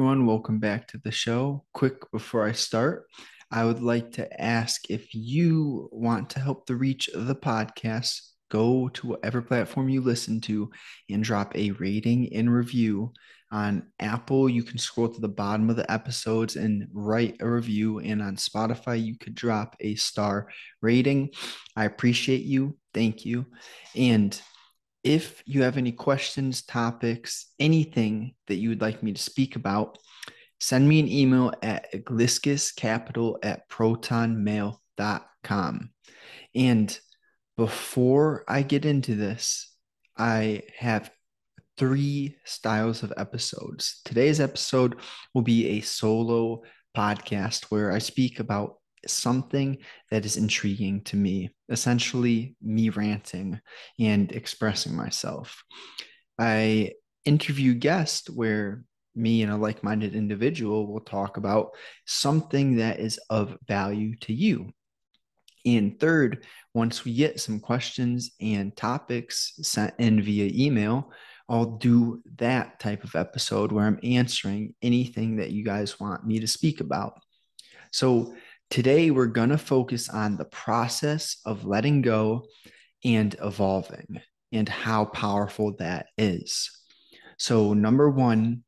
everyone. Welcome back to the show. Quick before I start, I would like to ask if you want to help the reach of the podcast, go to whatever platform you listen to and drop a rating and review. On Apple, you can scroll to the bottom of the episodes and write a review. And on Spotify, you could drop a star rating. I appreciate you. Thank you. And if you have any questions, topics, anything that you would like me to speak about, send me an email at igliscuscapital at protonmail.com. And before I get into this, I have three styles of episodes. Today's episode will be a solo podcast where I speak about something that is intriguing to me, essentially, me ranting and expressing myself. I interview guests where me and a like minded individual will talk about something that is of value to you. And third, once we get some questions and topics sent in via email, I'll do that type of episode where I'm answering anything that you guys want me to speak about. So, Today, we're going to focus on the process of letting go and evolving and how powerful that is. So, number one,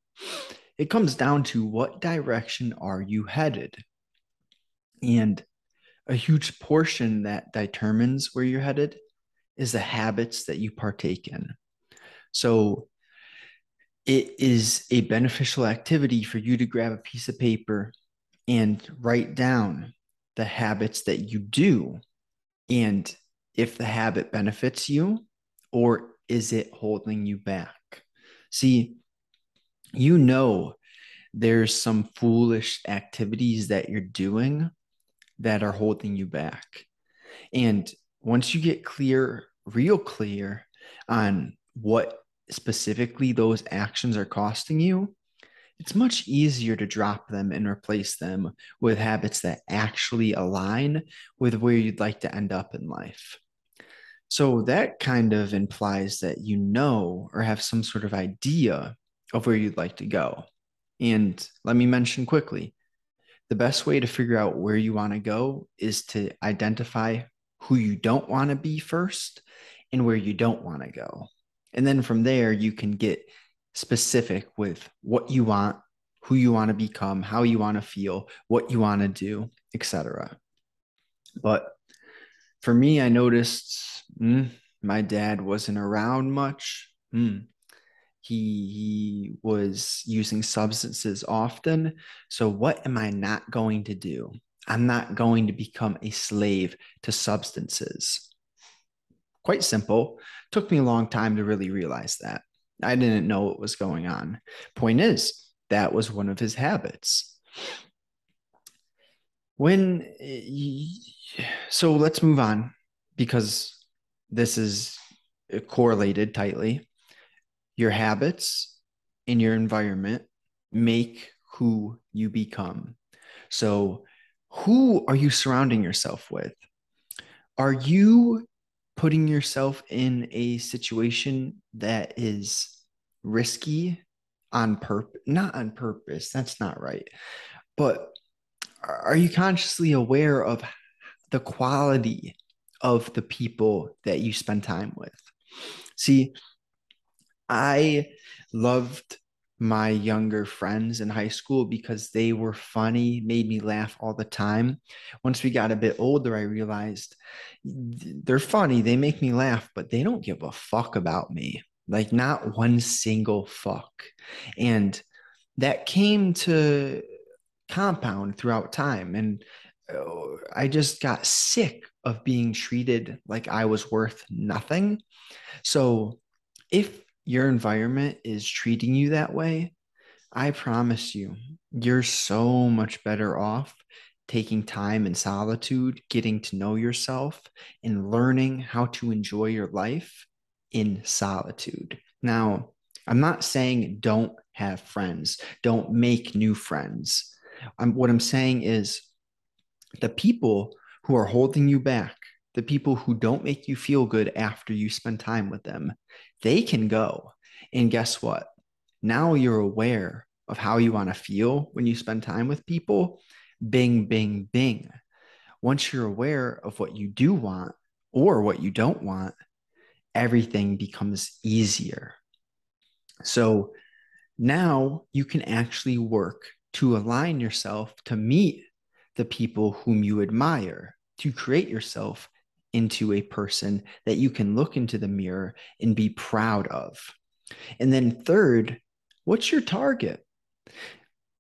it comes down to what direction are you headed? And a huge portion that determines where you're headed is the habits that you partake in. So, it is a beneficial activity for you to grab a piece of paper and write down the habits that you do and if the habit benefits you or is it holding you back? See, you know there's some foolish activities that you're doing that are holding you back. And once you get clear, real clear on what specifically those actions are costing you, it's much easier to drop them and replace them with habits that actually align with where you'd like to end up in life. So that kind of implies that you know or have some sort of idea of where you'd like to go. And let me mention quickly the best way to figure out where you want to go is to identify who you don't want to be first and where you don't want to go. And then from there, you can get specific with what you want, who you want to become, how you want to feel, what you want to do, etc. But for me, I noticed mm, my dad wasn't around much. Mm. He, he was using substances often. So, what am I not going to do? I'm not going to become a slave to substances. Quite simple. Took me a long time to really realize that. I didn't know what was going on. Point is, that was one of his habits. When, eh, so let's move on because this is correlated tightly. Your habits in your environment make who you become. So, who are you surrounding yourself with? Are you putting yourself in a situation that is risky on purpose not on purpose that's not right but are you consciously aware of the quality of the people that you spend time with? See i loved my younger friends in high school because they were funny, made me laugh all the time. Once we got a bit older, I realized they're funny, they make me laugh, but they don't give a fuck about me. Like, not one single fuck. And that came to compound throughout time. And uh, I just got sick of being treated like I was worth nothing. So, if your environment is treating you that way, I promise you, you're so much better off taking time in solitude, getting to know yourself, and learning how to enjoy your life in solitude. Now, I'm not saying don't have friends, don't make new friends. I'm, what I'm saying is the people who are holding you back, the people who don't make you feel good after you spend time with them, they can go. And guess what? Now you're aware of how you want to feel when you spend time with people, bing, bing, bing. Once you're aware of what you do want or what you don't want, everything becomes easier. So now you can actually work to align yourself to meet the people whom you admire, to create yourself into a person that you can look into the mirror and be proud of. And then, third, what's your target?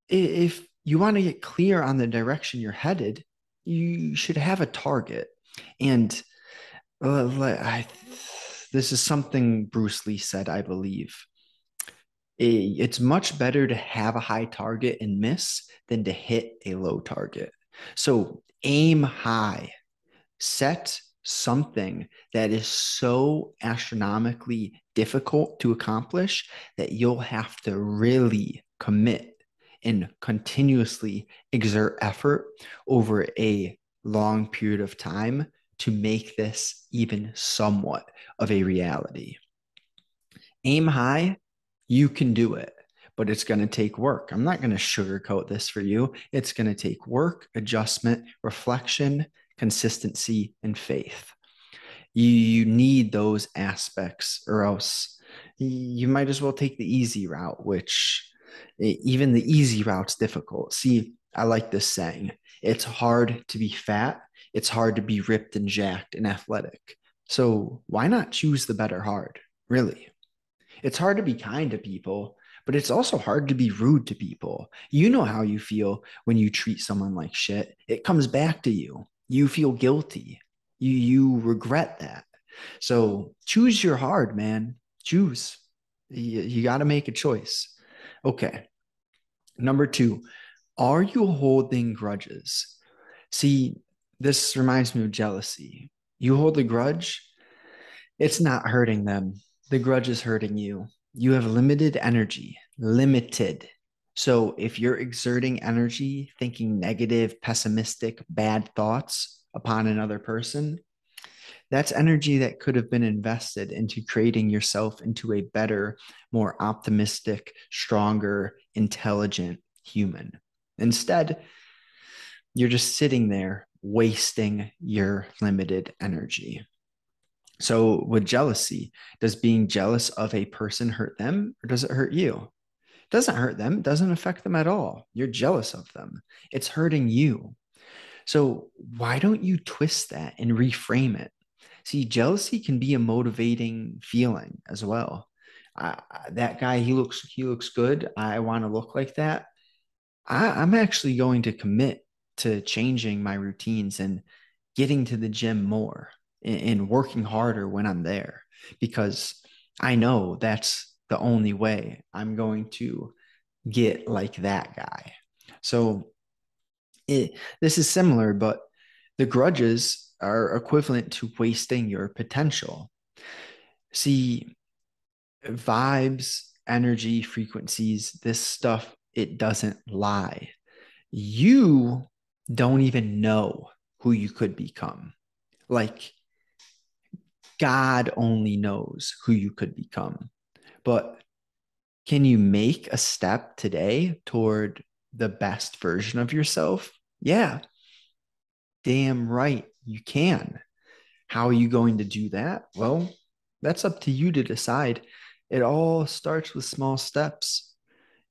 If you want to get clear on the direction you're headed, you should have a target. And uh, I, this is something Bruce Lee said, I believe. It's much better to have a high target and miss than to hit a low target. So aim high, set something that is so astronomically difficult to accomplish that you'll have to really commit and continuously exert effort over a long period of time to make this even somewhat of a reality. Aim high, you can do it, but it's going to take work. I'm not going to sugarcoat this for you. It's going to take work, adjustment, reflection, consistency, and faith. You, you need those aspects, or else you might as well take the easy route, which even the easy route's difficult. See, I like this saying it's hard to be fat, it's hard to be ripped and jacked and athletic. So why not choose the better hard, really? It's hard to be kind to people, but it's also hard to be rude to people. You know how you feel when you treat someone like shit. It comes back to you. You feel guilty. You you regret that. So choose your hard, man. Choose. You, you got to make a choice. Okay. Number two, are you holding grudges? See, this reminds me of jealousy. You hold a grudge, it's not hurting them. The grudge is hurting you. You have limited energy, limited. So if you're exerting energy, thinking negative, pessimistic, bad thoughts upon another person, that's energy that could have been invested into creating yourself into a better, more optimistic, stronger, intelligent human. Instead, you're just sitting there wasting your limited energy. So, with jealousy, does being jealous of a person hurt them or does it hurt you? Doesn't hurt them, it doesn't affect them at all. You're jealous of them, it's hurting you. So, why don't you twist that and reframe it? See, jealousy can be a motivating feeling as well. Uh, that guy, he looks he looks good. I want to look like that. I, I'm actually going to commit to changing my routines and getting to the gym more and, and working harder when I'm there because I know that's the only way I'm going to get like that guy. So it, this is similar, but the grudges are equivalent to wasting your potential. See, vibes, energy, frequencies, this stuff, it doesn't lie. You don't even know who you could become. Like, God only knows who you could become. But can you make a step today toward the best version of yourself? Yeah. Damn right you can. How are you going to do that? Well, that's up to you to decide. It all starts with small steps.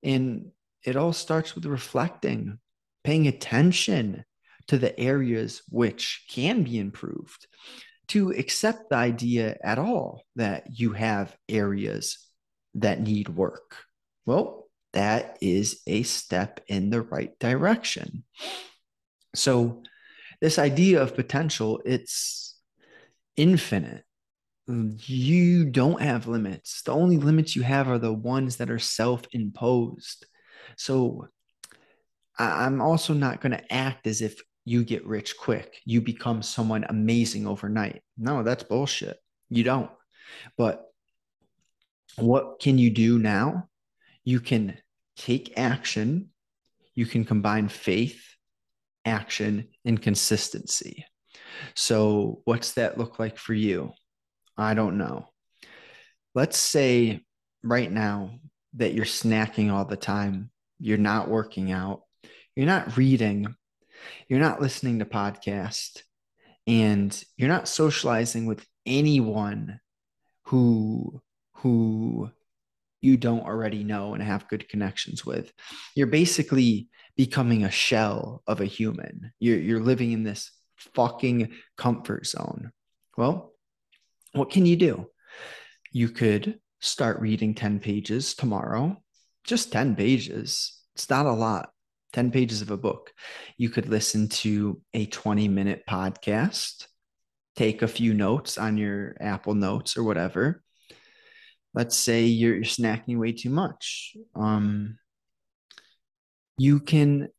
And it all starts with reflecting, paying attention to the areas which can be improved, to accept the idea at all that you have areas that need work. Well, that is a step in the right direction. So, this idea of potential, it's infinite. You don't have limits. The only limits you have are the ones that are self imposed. So, I'm also not going to act as if you get rich quick. You become someone amazing overnight. No, that's bullshit. You don't. But what can you do now? You can take action. You can combine faith, action, and consistency. So, what's that look like for you? I don't know. Let's say right now that you're snacking all the time you're not working out, you're not reading, you're not listening to podcasts, and you're not socializing with anyone who who you don't already know and have good connections with. You're basically becoming a shell of a human. You're, you're living in this fucking comfort zone. Well, what can you do? You could start reading 10 pages tomorrow, just 10 pages. It's not a lot. 10 pages of a book. You could listen to a 20 minute podcast, take a few notes on your Apple Notes or whatever, let's say you're, you're snacking way too much um, you can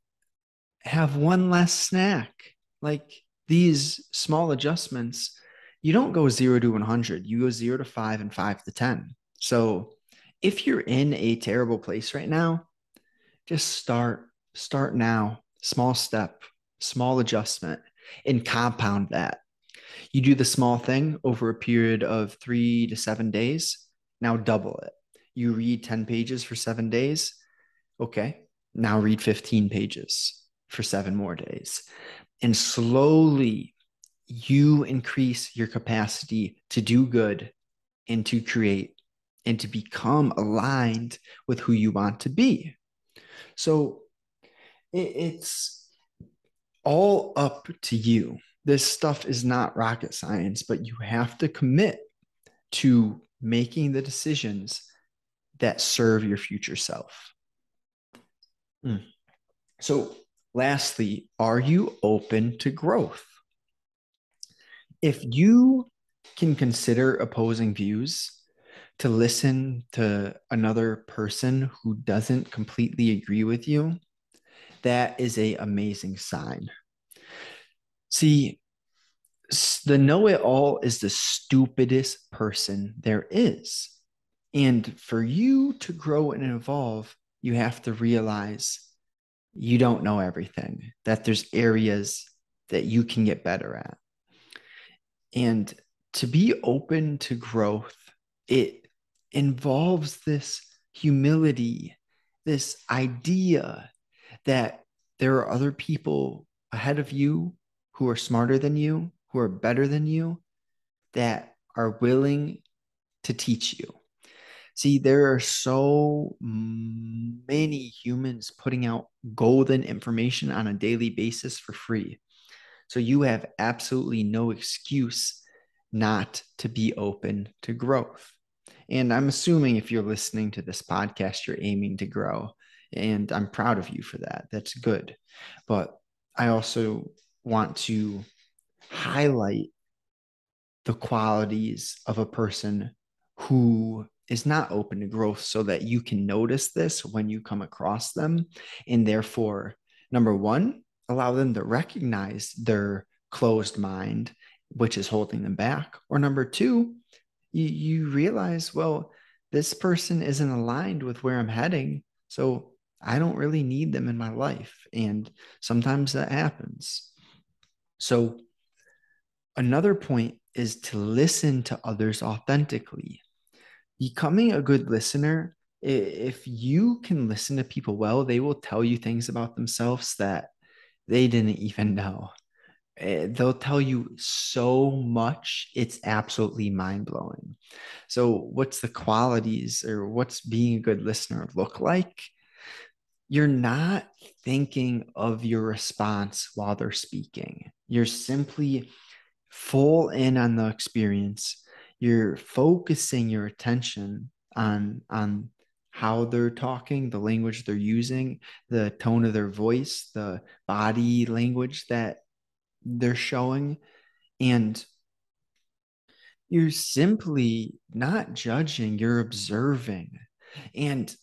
have one less snack. Like these small adjustments you don't go 0 to 100 you go 0 to 5 and 5 to 10 so if you're in a terrible place right now just start start now. Small step small adjustment and compound that. You do the small thing over a period of 3 to 7 days now double it. You read 10 pages for seven days. Okay. Now read 15 pages for seven more days. And slowly you increase your capacity to do good and to create and to become aligned with who you want to be. So it's all up to you. This stuff is not rocket science, but you have to commit to making the decisions that serve your future self. Mm. So, lastly, are you open to growth? If you can consider opposing views, to listen to another person who doesn't completely agree with you, that is a amazing sign. See, the know it all is the stupidest person there is. And for you to grow and evolve, you have to realize you don't know everything, that there's areas that you can get better at. And to be open to growth, it involves this humility, this idea that there are other people ahead of you who are smarter than you, who are better than you that are willing to teach you. See, there are so many humans putting out golden information on a daily basis for free. So you have absolutely no excuse not to be open to growth. And I'm assuming if you're listening to this podcast, you're aiming to grow. And I'm proud of you for that. That's good. But I also want to highlight the qualities of a person who is not open to growth so that you can notice this when you come across them. And therefore, number one, allow them to recognize their closed mind, which is holding them back. Or number two, you, you realize, well, this person isn't aligned with where I'm heading. So I don't really need them in my life. And sometimes that happens. So Another point is to listen to others authentically. Becoming a good listener, if you can listen to people well, they will tell you things about themselves that they didn't even know. Eh, they'll tell you so much, it's absolutely mind blowing. So, what's the qualities or what's being a good listener look like? You're not thinking of your response while they're speaking. You're simply full in on the experience. You're focusing your attention on on how they're talking the language they're using the tone of their voice the body language that they're showing. And you're simply not judging you're observing. And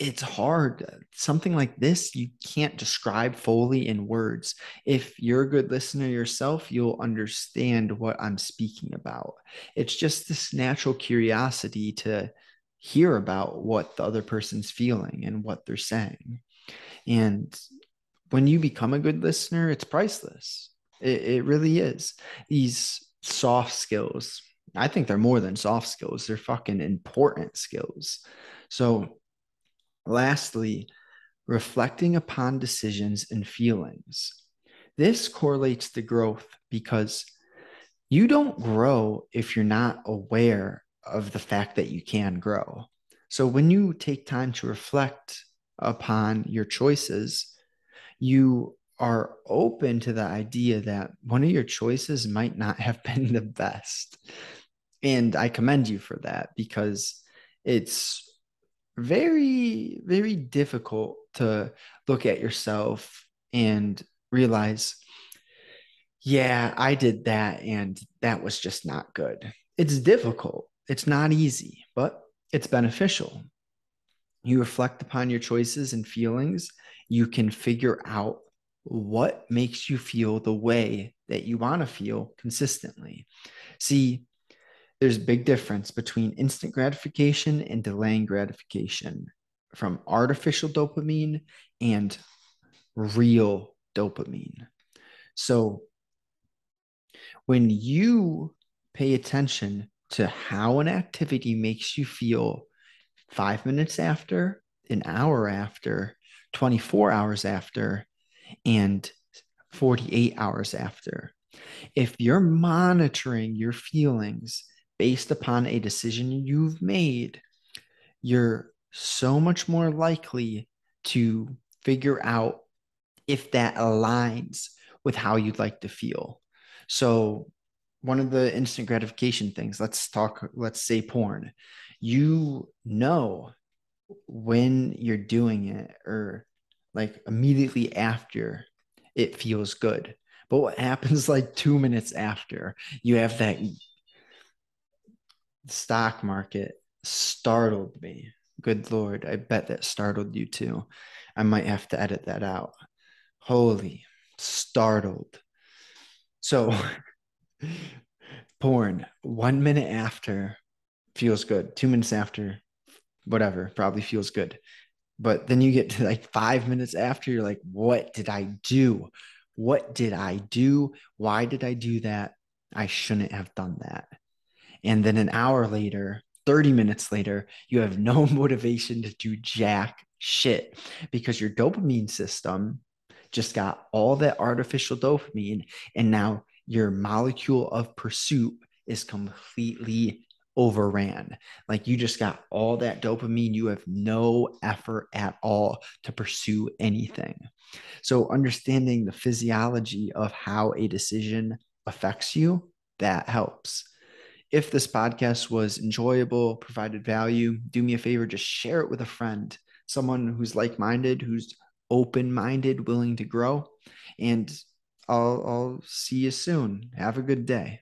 it's hard. Something like this, you can't describe fully in words. If you're a good listener yourself, you'll understand what I'm speaking about. It's just this natural curiosity to hear about what the other person's feeling and what they're saying. And when you become a good listener, it's priceless. It, it really is. These soft skills, I think they're more than soft skills, they're fucking important skills. So, lastly, reflecting upon decisions and feelings. This correlates to growth because you don't grow if you're not aware of the fact that you can grow. So when you take time to reflect upon your choices, you are open to the idea that one of your choices might not have been the best. And I commend you for that because it's very, very difficult to look at yourself and realize, yeah, I did that and that was just not good. It's difficult. It's not easy, but it's beneficial. You reflect upon your choices and feelings. You can figure out what makes you feel the way that you want to feel consistently. See, there's a big difference between instant gratification and delaying gratification from artificial dopamine and real dopamine. So when you pay attention to how an activity makes you feel five minutes after, an hour after, 24 hours after, and 48 hours after. If you're monitoring your feelings based upon a decision you've made, you're so much more likely to figure out if that aligns with how you'd like to feel. So, one of the instant gratification things, let's talk, let's say porn. You know when you're doing it or like immediately after it feels good. But what happens like two minutes after you have that stock market startled me. Good Lord, I bet that startled you too. I might have to edit that out. Holy, startled. So, porn, one minute after feels good, two minutes after, whatever, probably feels good. But then you get to like five minutes after, you're like, what did I do? What did I do? Why did I do that? I shouldn't have done that. And then an hour later, 30 minutes later, you have no motivation to do jack shit because your dopamine system just got all that artificial dopamine. And now your molecule of pursuit is completely overran. Like you just got all that dopamine. You have no effort at all to pursue anything. So, understanding the physiology of how a decision affects you, that helps. If this podcast was enjoyable, provided value, do me a favor, just share it with a friend, someone who's like minded, who's open minded, willing to grow. And I'll, I'll see you soon. Have a good day.